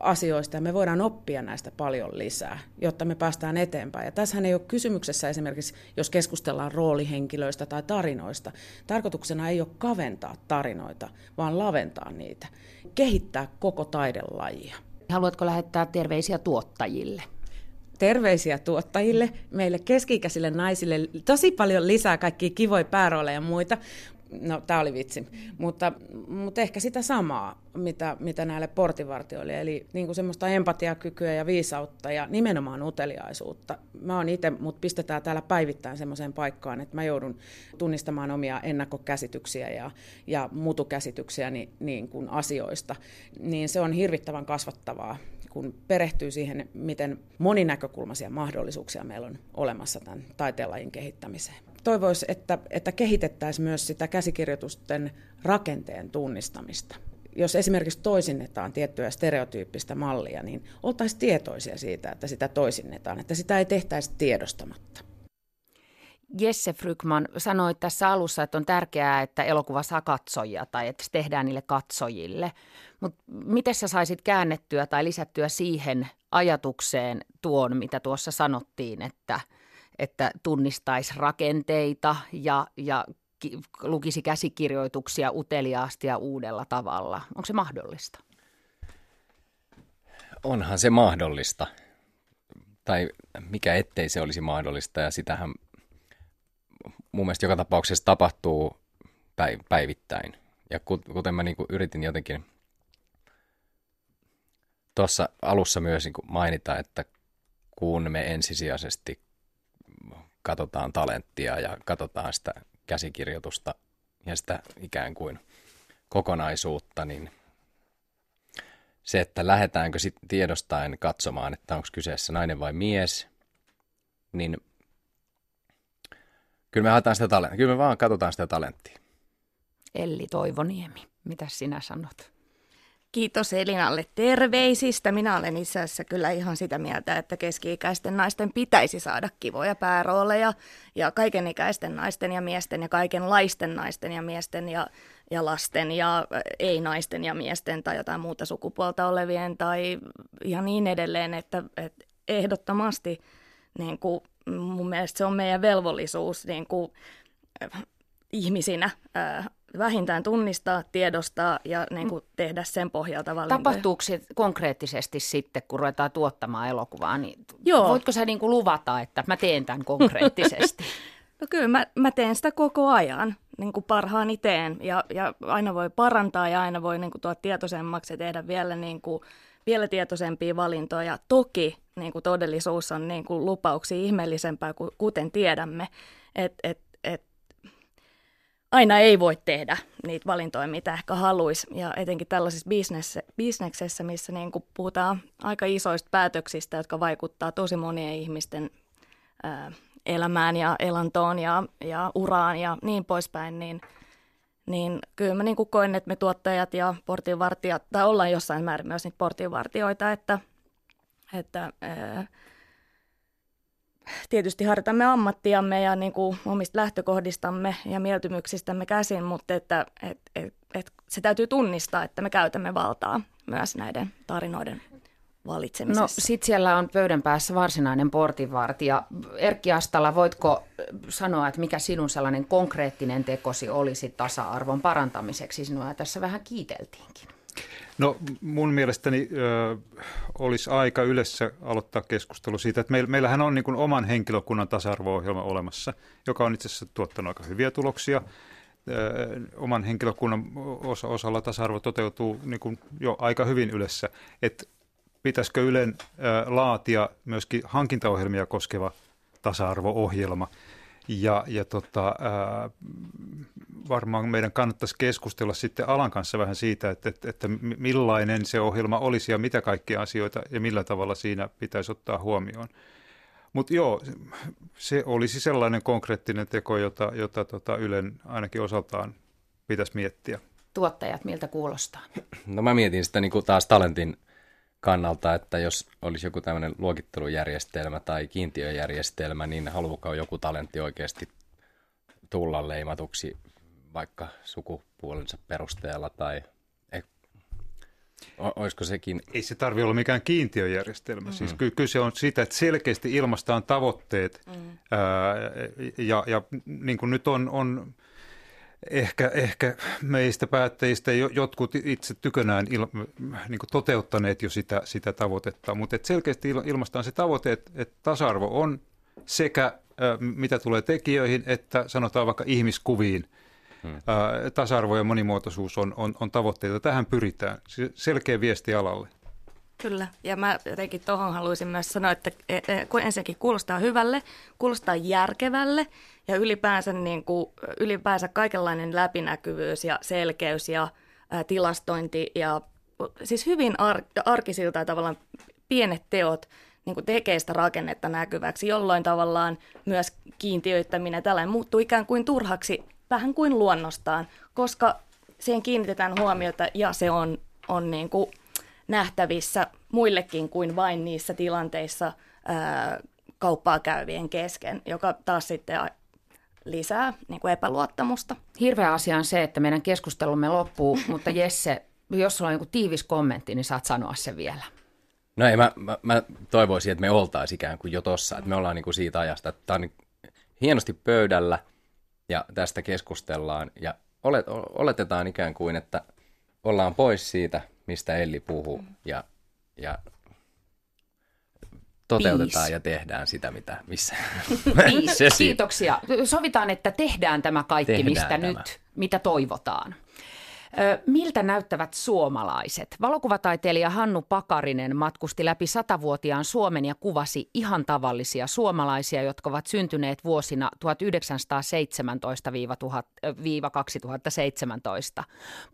asioista ja me voidaan oppia näistä paljon lisää, jotta me päästään eteenpäin. Ja tässähän ei ole kysymyksessä esimerkiksi, jos keskustellaan roolihenkilöistä tai tarinoista. Tarkoituksena ei ole kaventaa tarinoita, vaan laventaa niitä, kehittää koko taidelajia. Haluatko lähettää terveisiä tuottajille? Terveisiä tuottajille, meille keski-ikäisille naisille, tosi paljon lisää kaikkia kivoja päärooleja ja muita. No, tämä oli vitsi. Mutta, mutta ehkä sitä samaa, mitä, mitä näille portivartioille, eli niin kuin semmoista empatiakykyä ja viisautta ja nimenomaan uteliaisuutta. Mä oon itse, mut pistetään täällä päivittäin semmoiseen paikkaan, että mä joudun tunnistamaan omia ennakkokäsityksiä ja, ja mutukäsityksiä niin, niin kuin asioista. Niin se on hirvittävän kasvattavaa kun perehtyy siihen, miten moninäkökulmaisia mahdollisuuksia meillä on olemassa tämän taiteenlajin kehittämiseen. Toivoisi, että, että kehitettäisiin myös sitä käsikirjoitusten rakenteen tunnistamista. Jos esimerkiksi toisinnetaan tiettyä stereotyyppistä mallia, niin oltaisiin tietoisia siitä, että sitä toisinnetaan, että sitä ei tehtäisi tiedostamatta. Jesse Frykman sanoi tässä alussa, että on tärkeää, että elokuva saa katsojia tai että se tehdään niille katsojille. Mutta miten sä saisit käännettyä tai lisättyä siihen ajatukseen tuon, mitä tuossa sanottiin, että, että tunnistaisi rakenteita ja, ja lukisi käsikirjoituksia uteliaasti ja uudella tavalla. Onko se mahdollista? Onhan se mahdollista. Tai mikä ettei se olisi mahdollista ja sitähän mun mielestä joka tapauksessa tapahtuu päivittäin. Ja kuten mä niin kuin yritin jotenkin tuossa alussa myös niin mainita, että kun me ensisijaisesti katsotaan talenttia ja katsotaan sitä käsikirjoitusta ja sitä ikään kuin kokonaisuutta, niin se, että lähdetäänkö sitten tiedostaen katsomaan, että onko kyseessä nainen vai mies, niin Kyllä me haetaan sitä talenttia. Kyllä me vaan katsotaan sitä talenttia. Elli Toivoniemi, mitä sinä sanot? Kiitos Elinalle terveisistä. Minä olen itse asiassa kyllä ihan sitä mieltä, että keski-ikäisten naisten pitäisi saada kivoja päärooleja ja kaikenikäisten naisten ja miesten ja kaikenlaisten naisten ja miesten ja, ja lasten ja ei-naisten ja miesten tai jotain muuta sukupuolta olevien tai ja niin edelleen, että, että ehdottomasti niin kuin mun mielestä se on meidän velvollisuus niin kuin, äh, ihmisinä äh, vähintään tunnistaa, tiedostaa ja niin kuin, tehdä sen pohjalta valintoja. Tapahtuuko se konkreettisesti sitten, kun ruvetaan tuottamaan elokuvaa? Niin Joo. Voitko sä niin kuin luvata, että mä teen tämän konkreettisesti? no kyllä, mä, mä teen sitä koko ajan, niin kuin parhaani teen. Ja, ja aina voi parantaa ja aina voi niin kuin, tuoda tietoisemmaksi ja tehdä vielä niin kuin, vielä tietoisempia valintoja. Toki niin kuin todellisuus on niin kuin lupauksia ihmeellisempää, kuten tiedämme, että et, et, aina ei voi tehdä niitä valintoja, mitä ehkä haluaisi. Ja etenkin tällaisessa bisnessä, bisneksessä, missä niin kuin puhutaan aika isoista päätöksistä, jotka vaikuttaa tosi monien ihmisten ää, elämään ja elantoon ja, ja uraan ja niin poispäin, niin – niin kyllä mä niin kuin koen, että me tuottajat ja portinvartijat, tai ollaan jossain määrin myös niitä portinvartijoita, että, että tietysti harjoitamme ammattiamme ja niin kuin omista lähtökohdistamme ja mieltymyksistämme käsin, mutta että et, et, et se täytyy tunnistaa, että me käytämme valtaa myös näiden tarinoiden valitsemisessa. No sit siellä on pöydän päässä varsinainen portinvartija. Erkki Astala, voitko sanoa, että mikä sinun sellainen konkreettinen tekosi olisi tasa-arvon parantamiseksi? Sinua tässä vähän kiiteltiinkin. No mun mielestäni ö, olisi aika yleensä aloittaa keskustelu siitä, että meil, meillähän on niin kuin oman henkilökunnan tasa-arvo-ohjelma olemassa, joka on itse asiassa tuottanut aika hyviä tuloksia. Ö, oman henkilökunnan osa, osalla tasa-arvo toteutuu niin kuin jo aika hyvin yleensä. Et pitäisikö Ylen laatia myöskin hankintaohjelmia koskeva tasa-arvo-ohjelma. Ja, ja tota, ää, varmaan meidän kannattaisi keskustella sitten Alan kanssa vähän siitä, että, että, että millainen se ohjelma olisi ja mitä kaikkia asioita ja millä tavalla siinä pitäisi ottaa huomioon. Mutta joo, se olisi sellainen konkreettinen teko, jota, jota tota Ylen ainakin osaltaan pitäisi miettiä. Tuottajat, miltä kuulostaa? No mä mietin sitä niin kuin taas talentin kannalta, että jos olisi joku tämmöinen luokittelujärjestelmä tai kiintiöjärjestelmä, niin haluuko joku talentti oikeasti tulla leimatuksi vaikka sukupuolensa perusteella tai Olisiko sekin? Ei se tarvitse olla mikään kiintiöjärjestelmä. Mm. Siis ky- kyse on siitä, että selkeästi ilmastaan tavoitteet. Mm. Ää, ja ja niin kuin nyt on, on ehkä, ehkä meistä päättäjistä jotkut itse tykönään il, niin toteuttaneet jo sitä, sitä tavoitetta, mutta et selkeästi ilmastaan se tavoite, että, että tasa-arvo on sekä mitä tulee tekijöihin, että sanotaan vaikka ihmiskuviin. Hmm. Tasa-arvo ja monimuotoisuus on, on, on tavoitteita. Tähän pyritään. Selkeä viesti alalle. Kyllä, ja mä jotenkin tuohon haluaisin myös sanoa, että e, e, ensinnäkin kuulostaa hyvälle, kuulostaa järkevälle ja ylipäänsä, niin kuin, ylipäänsä kaikenlainen läpinäkyvyys ja selkeys ja tilastointi ja siis hyvin ar- arkisilta ja tavallaan pienet teot niin kuin tekee sitä rakennetta näkyväksi, jolloin tavallaan myös kiintiöittäminen tällainen muuttuu ikään kuin turhaksi vähän kuin luonnostaan, koska siihen kiinnitetään huomiota ja se on, on niin kuin nähtävissä muillekin kuin vain niissä tilanteissa ää, kauppaa käyvien kesken, joka taas sitten lisää niin kuin epäluottamusta. Hirveä asia on se, että meidän keskustelumme loppuu, mutta Jesse, jos sulla on joku tiivis kommentti, niin saat sanoa se vielä. No ei, mä, mä, mä toivoisin, että me oltaisiin ikään kuin jo tossa, että me ollaan niin kuin siitä ajasta, että tämä on niin hienosti pöydällä ja tästä keskustellaan ja olet, oletetaan ikään kuin, että ollaan pois siitä, mistä Elli puhuu mm. ja, ja toteutetaan Peace. ja tehdään sitä, mitä, missä. Kiitoksia. Sovitaan, että tehdään tämä kaikki, tehdään mistä tämä. nyt, mitä toivotaan. Miltä näyttävät suomalaiset? Valokuvataiteilija Hannu Pakarinen matkusti läpi satavuotiaan Suomen ja kuvasi ihan tavallisia suomalaisia, jotka ovat syntyneet vuosina 1917-2017.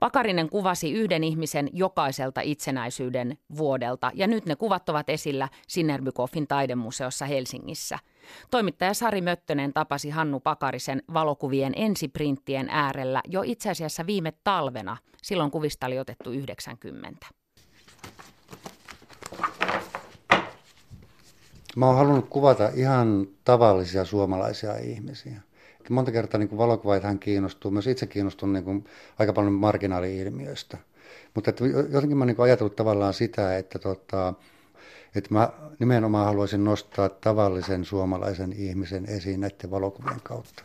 Pakarinen kuvasi yhden ihmisen jokaiselta itsenäisyyden vuodelta ja nyt ne kuvat ovat esillä Sinnerbykoffin taidemuseossa Helsingissä – Toimittaja Sari Möttönen tapasi Hannu Pakarisen valokuvien ensiprinttien äärellä jo itse asiassa viime talvena. Silloin kuvista oli otettu 90. Mä oon halunnut kuvata ihan tavallisia suomalaisia ihmisiä. Monta kertaa niin valokuvaajat kiinnostuu, myös itse kiinnostun niin kuin aika paljon marginaali-ilmiöistä. Mutta että jotenkin mä oon niin ajatellut tavallaan sitä, että tota, että mä nimenomaan haluaisin nostaa tavallisen suomalaisen ihmisen esiin näiden valokuvien kautta.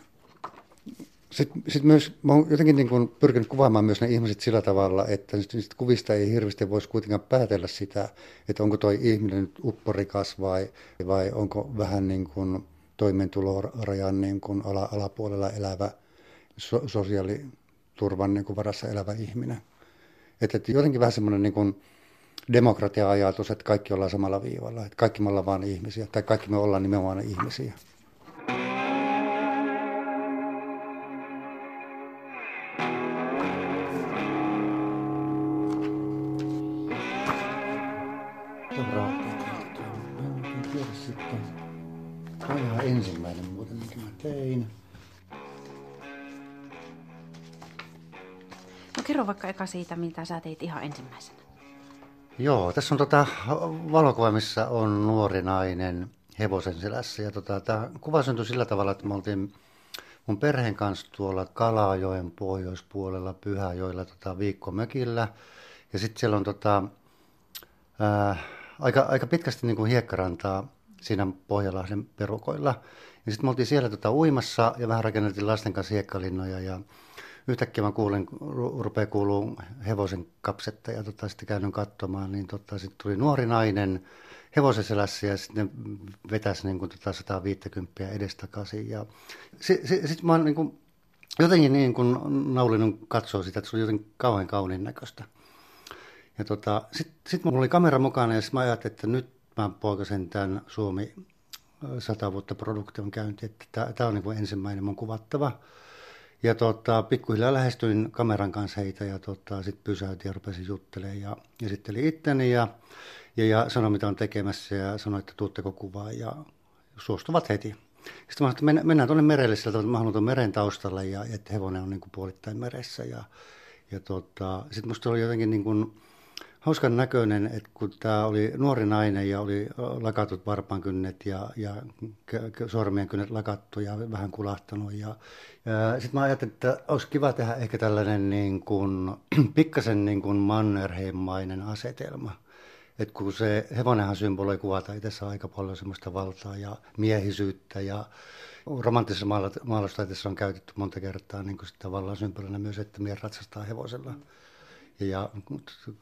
Sitten, sitten myös, mä oon jotenkin niin kuin pyrkinyt kuvaamaan myös ne ihmiset sillä tavalla, että niistä kuvista ei hirveästi voisi kuitenkaan päätellä sitä, että onko toi ihminen nyt upporikas vai, vai onko vähän niin kuin toimeentulorajan niin kuin ala, alapuolella elävä so, sosiaaliturvan niin kuin varassa elävä ihminen. Että, että jotenkin vähän semmoinen niin kuin, demokratia-ajatus, että kaikki ollaan samalla viivalla, että kaikki me ollaan vain ihmisiä, tai kaikki me ollaan nimenomaan ihmisiä. ensimmäinen muuten, minkä mä tein. No kerro vaikka eka siitä, mitä sä teit ihan ensimmäisenä. Joo, tässä on tota valokuva, missä on nuori nainen hevosen selässä. Ja tota, tämä kuva syntyi sillä tavalla, että me oltiin mun perheen kanssa tuolla Kalajoen pohjoispuolella Pyhäjoilla tota, viikkomökillä. Ja sitten siellä on tota, ää, aika, aika pitkästi niin kuin hiekkarantaa siinä Pohjalahden perukoilla. Ja sitten me oltiin siellä tota, uimassa ja vähän rakennettiin lasten kanssa hiekkalinnoja ja yhtäkkiä mä kuulen, rupeaa kuuluu hevosen kapsetta ja tota, sitten käyn katsomaan, niin tota, sitten tuli nuori nainen hevosen selässä ja sitten vetäisi niin kuin, tota 150 edestakaisin. Ja sitten sit, sit mä niin kuin, jotenkin niin kuin Naulinen katsoo sitä, että se oli jotenkin kauhean kauniin näköistä. Ja tota, sitten sit mulla oli kamera mukana ja sitten mä ajattelin, että nyt mä poikasen tämän Suomi sata vuotta produktion käynti, että tämä on niin kuin ensimmäinen mun kuvattava. Ja tota, pikkuhiljaa lähestyin kameran kanssa heitä ja tota, sitten pysäytin ja rupesin juttelemaan ja esittelin itteni ja, ja, ja sanoin mitä on tekemässä ja sanoin, että tuutteko kuvaa ja suostuvat heti. Sitten mä sanoin, että mennään tuonne merelle sieltä, että mä haluan meren taustalle ja että hevonen on niin kuin puolittain meressä. Ja, ja tota, sitten musta oli jotenkin niin kuin, hauskan näköinen, että kun tämä oli nuori nainen ja oli lakatut varpankynnet ja, ja sormien kynnet lakattu ja vähän kulahtanut. Ja, ja sitten mä ajattelin, että olisi kiva tehdä ehkä tällainen niin kuin, pikkasen niin kuin Mannerheimmainen asetelma. Et kun se hevonenhan symboloi kuvata itse aika paljon semmoista valtaa ja miehisyyttä ja romanttisessa maalastaiteessa on käytetty monta kertaa niin kuin sitä vallan symbolina myös, että mies ratsastaa hevosella. Ja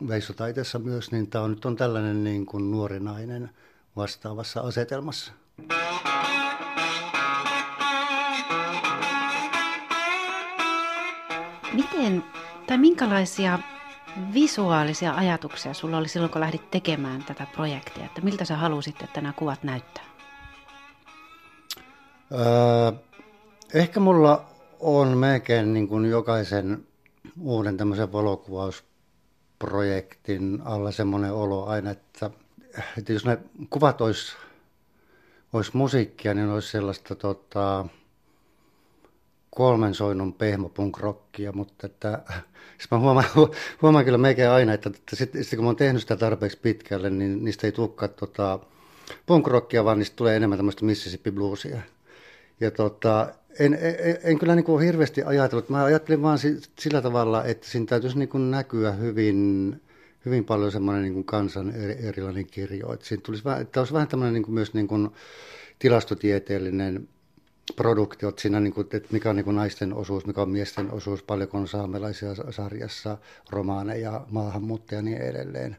veissotaiteessa myös, niin tämä on nyt on tällainen niin kuin nuori nainen vastaavassa asetelmassa. Miten tai minkälaisia visuaalisia ajatuksia sulla oli silloin, kun lähdit tekemään tätä projektia? Että miltä sä halusit, että nämä kuvat näyttää? Öö, ehkä mulla on melkein niin kuin jokaisen uuden tämmöisen valokuvausprojektin alla semmoinen olo aina, että, että jos ne kuvat olisi, olisi musiikkia, niin olisi sellaista tota, kolmen soinnon pehmopunkrockia, mutta että, siis mä huomaan, huomaan kyllä melkein aina, että, että sitten sit kun mä oon tehnyt sitä tarpeeksi pitkälle, niin niistä ei tulekaan tota, punkrockia, vaan niistä tulee enemmän tämmöistä Mississippi bluesia. Ja tota, en, en, en kyllä niin kuin hirveästi ajatellut. Mä ajattelin vaan sillä tavalla, että siinä täytyisi niin kuin näkyä hyvin, hyvin paljon semmoinen niin kuin kansan erilainen kirjo. Että siinä tulisi että olisi vähän tämmöinen niin kuin myös niin kuin tilastotieteellinen produktiot siinä, niin kuin, että mikä on niin kuin naisten osuus, mikä on miesten osuus, paljonko on saamelaisia sarjassa, romaaneja, maahanmuuttajia ja niin edelleen.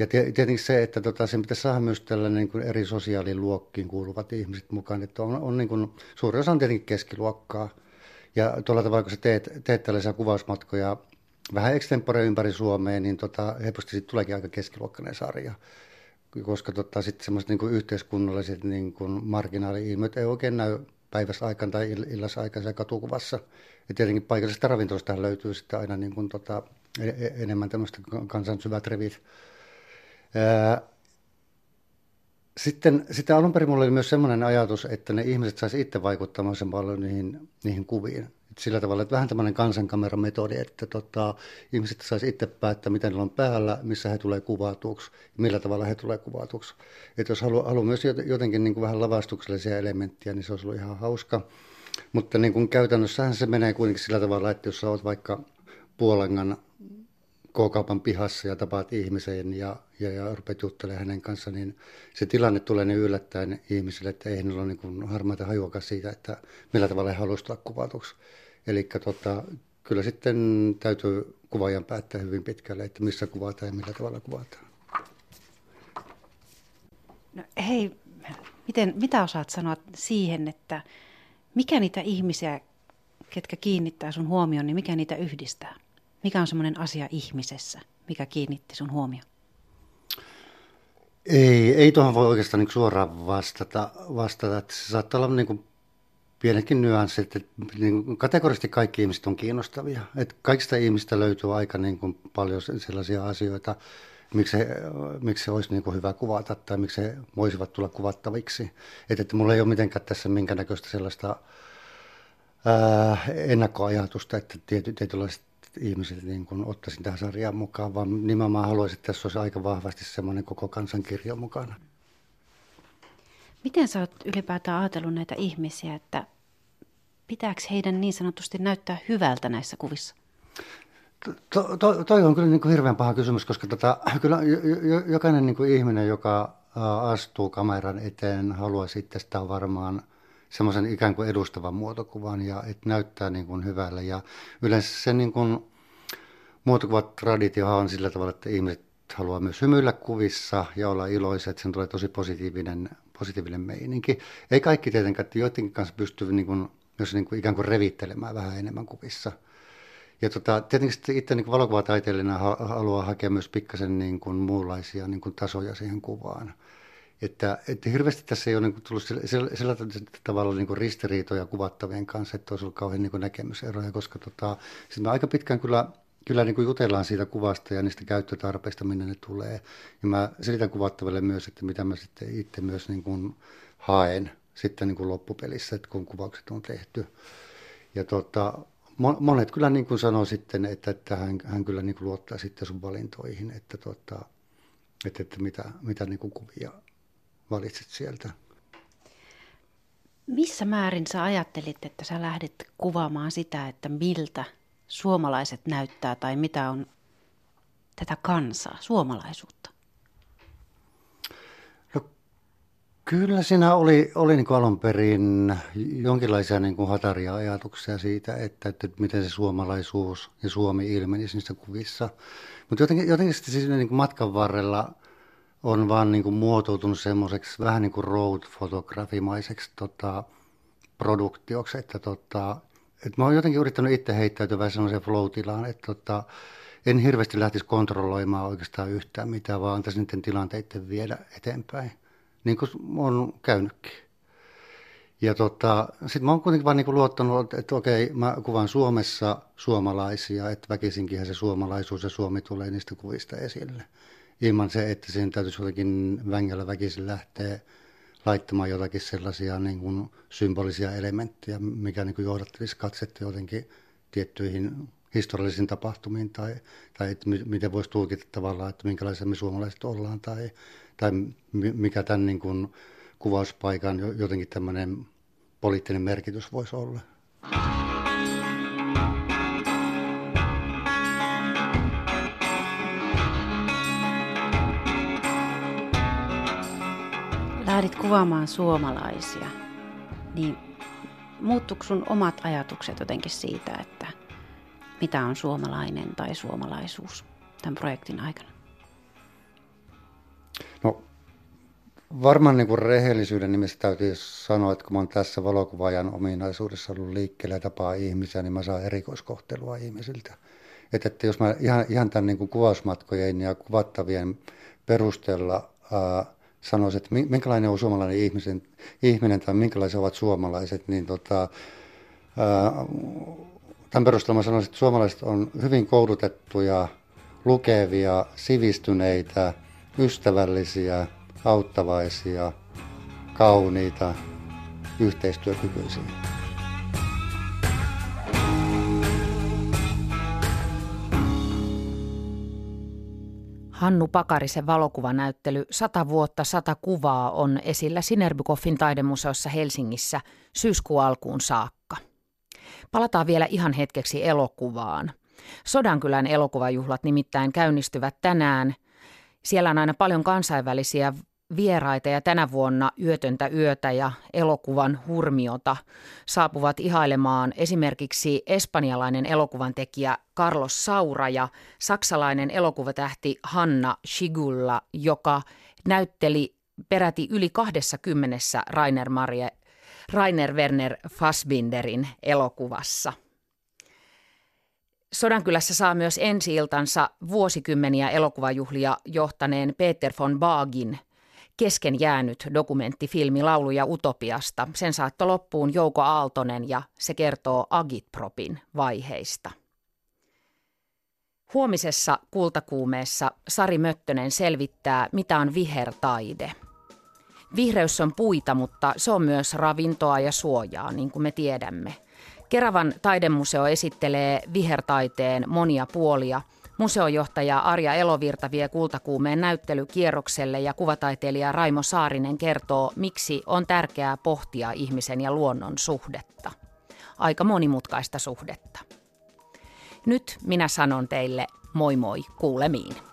Ja tietenkin se, että tota, sen pitäisi saada myös tällainen niin kuin eri sosiaaliluokkiin kuuluvat ihmiset mukaan. Että on, on niin kuin, suuri osa on tietenkin keskiluokkaa. Ja tuolla tavalla, kun sä teet, teet tällaisia kuvausmatkoja vähän extempore ympäri Suomea, niin tota, helposti siitä tuleekin aika keskiluokkainen sarja. Koska tota, sitten semmoiset niin kuin yhteiskunnalliset niin kuin marginaali-ilmiöt ei oikein näy päivässä aikana tai illassa aikana katukuvassa. Ja tietenkin paikallisesta ravintolasta löytyy sitten aina niin kuin tota, e-, e-, enemmän tämmöistä kansan syvät revit. Sitten, sitten alun perin mulla oli myös sellainen ajatus, että ne ihmiset saisi itse vaikuttamaan sen paljon niihin, niihin kuviin. Sillä tavalla, että vähän tämmöinen kansankamerametodi, että tota, ihmiset saisi itse päättää, mitä niillä on päällä, missä he tulee kuvatuksi, millä tavalla he tulee kuvatuksi. Että jos haluaa halu myös jotenkin niin kuin vähän lavastuksellisia elementtejä, niin se olisi ollut ihan hauska. Mutta niin kuin käytännössähän se menee kuitenkin sillä tavalla, että jos sä oot vaikka Puolangan K-kaupan pihassa ja tapaat ihmisen ja, ja, ja rupeat juttelemaan hänen kanssa, niin se tilanne tulee niin yllättäen ihmisille, että ei ole niin harmaita hajuakaan siitä, että millä tavalla he haluaisivat tulla kuvatuksi. Eli tota, kyllä sitten täytyy kuvaajan päättää hyvin pitkälle, että missä kuvataan ja millä tavalla kuvataan. No, hei, miten, mitä osaat sanoa siihen, että mikä niitä ihmisiä, ketkä kiinnittää sun huomioon, niin mikä niitä yhdistää? Mikä on semmoinen asia ihmisessä, mikä kiinnitti sun huomioon? Ei, ei tuohon voi oikeastaan niin suoraan vastata, vastata. Että se saattaa olla niin kuin pienetkin että niin kategorisesti kaikki ihmiset on kiinnostavia. Että kaikista ihmistä löytyy aika niin kuin paljon sellaisia asioita, miksi miksi se olisi niin kuin hyvä kuvata tai miksi he voisivat tulla kuvattaviksi. Että, että mulla ei ole mitenkään tässä minkäännäköistä sellaista ää, ennakkoajatusta, että tiety, tietynlaiset ihmiset niin kuin ottaisin tähän sarjaan mukaan, vaan nimenomaan haluaisin, että tässä olisi aika vahvasti semmoinen koko kansankirjo mukana. Miten sä oot ylipäätään ajatellut näitä ihmisiä, että pitääkö heidän niin sanotusti näyttää hyvältä näissä kuvissa? To, to, toi on kyllä niin kuin hirveän paha kysymys, koska tota, kyllä jokainen niin kuin ihminen, joka astuu kameran eteen, haluaa sitten sitä varmaan semmoisen ikään kuin edustavan muotokuvan ja että näyttää niin kuin hyvälle. Ja yleensä se niin kuin muotokuvatraditio on sillä tavalla, että ihmiset haluaa myös hymyillä kuvissa ja olla iloiset, sen tulee tosi positiivinen, positiivinen meininki. Ei kaikki tietenkään, että joidenkin kanssa pystyy niin kuin, myös niin kuin ikään kuin revittelemään vähän enemmän kuvissa. Ja tota, tietenkin itse niin valokuvataiteilijana haluaa hakea myös pikkasen niin kuin muunlaisia niin kuin tasoja siihen kuvaan. Että, että hirveästi tässä ei ole niin tullut sillä, sillä, sillä tavalla niin ristiriitoja kuvattavien kanssa, että olisi ollut kauhean niin näkemyseroja, koska tota, siis me aika pitkään kyllä, kyllä niin jutellaan siitä kuvasta ja niistä käyttötarpeista, minne ne tulee. Ja mä selitän kuvattaville myös, että mitä mä sitten itse myös niin kuin haen sitten niin kuin loppupelissä, että kun kuvaukset on tehty. Ja tota, monet kyllä niin kuin sanoo sitten, että, että hän, hän kyllä niin kuin luottaa sitten sun valintoihin, että, tota, että, että mitä, mitä niin kuin kuvia valitset sieltä. Missä määrin sä ajattelit, että sä lähdet kuvaamaan sitä, että miltä suomalaiset näyttää tai mitä on tätä kansaa, suomalaisuutta? Kyllä siinä oli, oli niin alun perin jonkinlaisia niin kuin hataria ajatuksia siitä, että, että miten se suomalaisuus ja Suomi ilmenisi niissä kuvissa. Mutta jotenkin, jotenkin sitten siis niin kuin matkan varrella on vaan niin kuin muotoutunut semmoiseksi vähän niin kuin road-fotografimaiseksi tota, produktioksi, että tota, että mä oon jotenkin yrittänyt itse heittäytyä semmoiseen flow-tilaan, että tota, en hirveästi lähtisi kontrolloimaan oikeastaan yhtään mitään, vaan antaisin niiden tilanteiden viedä eteenpäin niin kuin on käynytkin. Ja tota, sitten mä oon kuitenkin vaan niin luottanut, että okei, mä kuvan Suomessa suomalaisia, että väkisinkinhän se suomalaisuus ja Suomi tulee niistä kuvista esille. Ilman se, että siihen täytyisi jotenkin vängällä väkisin lähteä laittamaan jotakin sellaisia niin kuin symbolisia elementtejä, mikä niin kuin johdattelisi katsetta jotenkin tiettyihin historiallisiin tapahtumiin tai, tai että miten voisi tulkita tavallaan, että minkälaisia me suomalaiset ollaan tai, tai mikä tämän niin kuin kuvauspaikan jotenkin tämmöinen poliittinen merkitys voisi olla. Lähdit kuvaamaan suomalaisia, niin muuttuiko sun omat ajatukset jotenkin siitä, että mitä on suomalainen tai suomalaisuus tämän projektin aikana? No varmaan niin kuin rehellisyyden nimessä täytyy sanoa, että kun mä oon tässä valokuvaajan ominaisuudessa ollut liikkeellä ja tapaa ihmisiä, niin mä saan erikoiskohtelua ihmisiltä. Että, että jos mä ihan, ihan tämän niin kuin kuvausmatkojen ja kuvattavien perusteella ää, sanoisin, että minkälainen on suomalainen ihmisen, ihminen tai minkälaiset ovat suomalaiset, niin tota, ää, tämän perusteella sanoisin, että suomalaiset on hyvin koulutettuja, lukevia, sivistyneitä, ystävällisiä, auttavaisia, kauniita, yhteistyökykyisiä. Hannu Pakarisen valokuvanäyttely 100 vuotta 100 kuvaa on esillä Sinerbykoffin taidemuseossa Helsingissä syyskuun alkuun saakka. Palataan vielä ihan hetkeksi elokuvaan. Sodankylän elokuvajuhlat nimittäin käynnistyvät tänään. Siellä on aina paljon kansainvälisiä vieraita ja tänä vuonna Yötöntä yötä ja elokuvan hurmiota saapuvat ihailemaan esimerkiksi espanjalainen elokuvan tekijä Carlos Saura ja saksalainen elokuvatähti Hanna Schigulla, joka näytteli peräti yli 20 Rainer, Marie, Rainer Werner Fassbinderin elokuvassa. Sodankylässä saa myös ensi-iltansa vuosikymmeniä elokuvajuhlia johtaneen Peter von Baagin kesken jäänyt dokumenttifilmi Lauluja Utopiasta. Sen saatto loppuun Jouko Aaltonen ja se kertoo Agitpropin vaiheista. Huomisessa kultakuumeessa Sari Möttönen selvittää, mitä on vihertaide. Vihreys on puita, mutta se on myös ravintoa ja suojaa, niin kuin me tiedämme. Keravan taidemuseo esittelee vihertaiteen monia puolia – Museojohtaja Arja Elovirta vie kultakuumeen näyttelykierrokselle ja kuvataiteilija Raimo Saarinen kertoo, miksi on tärkeää pohtia ihmisen ja luonnon suhdetta. Aika monimutkaista suhdetta. Nyt minä sanon teille moi moi kuulemiin.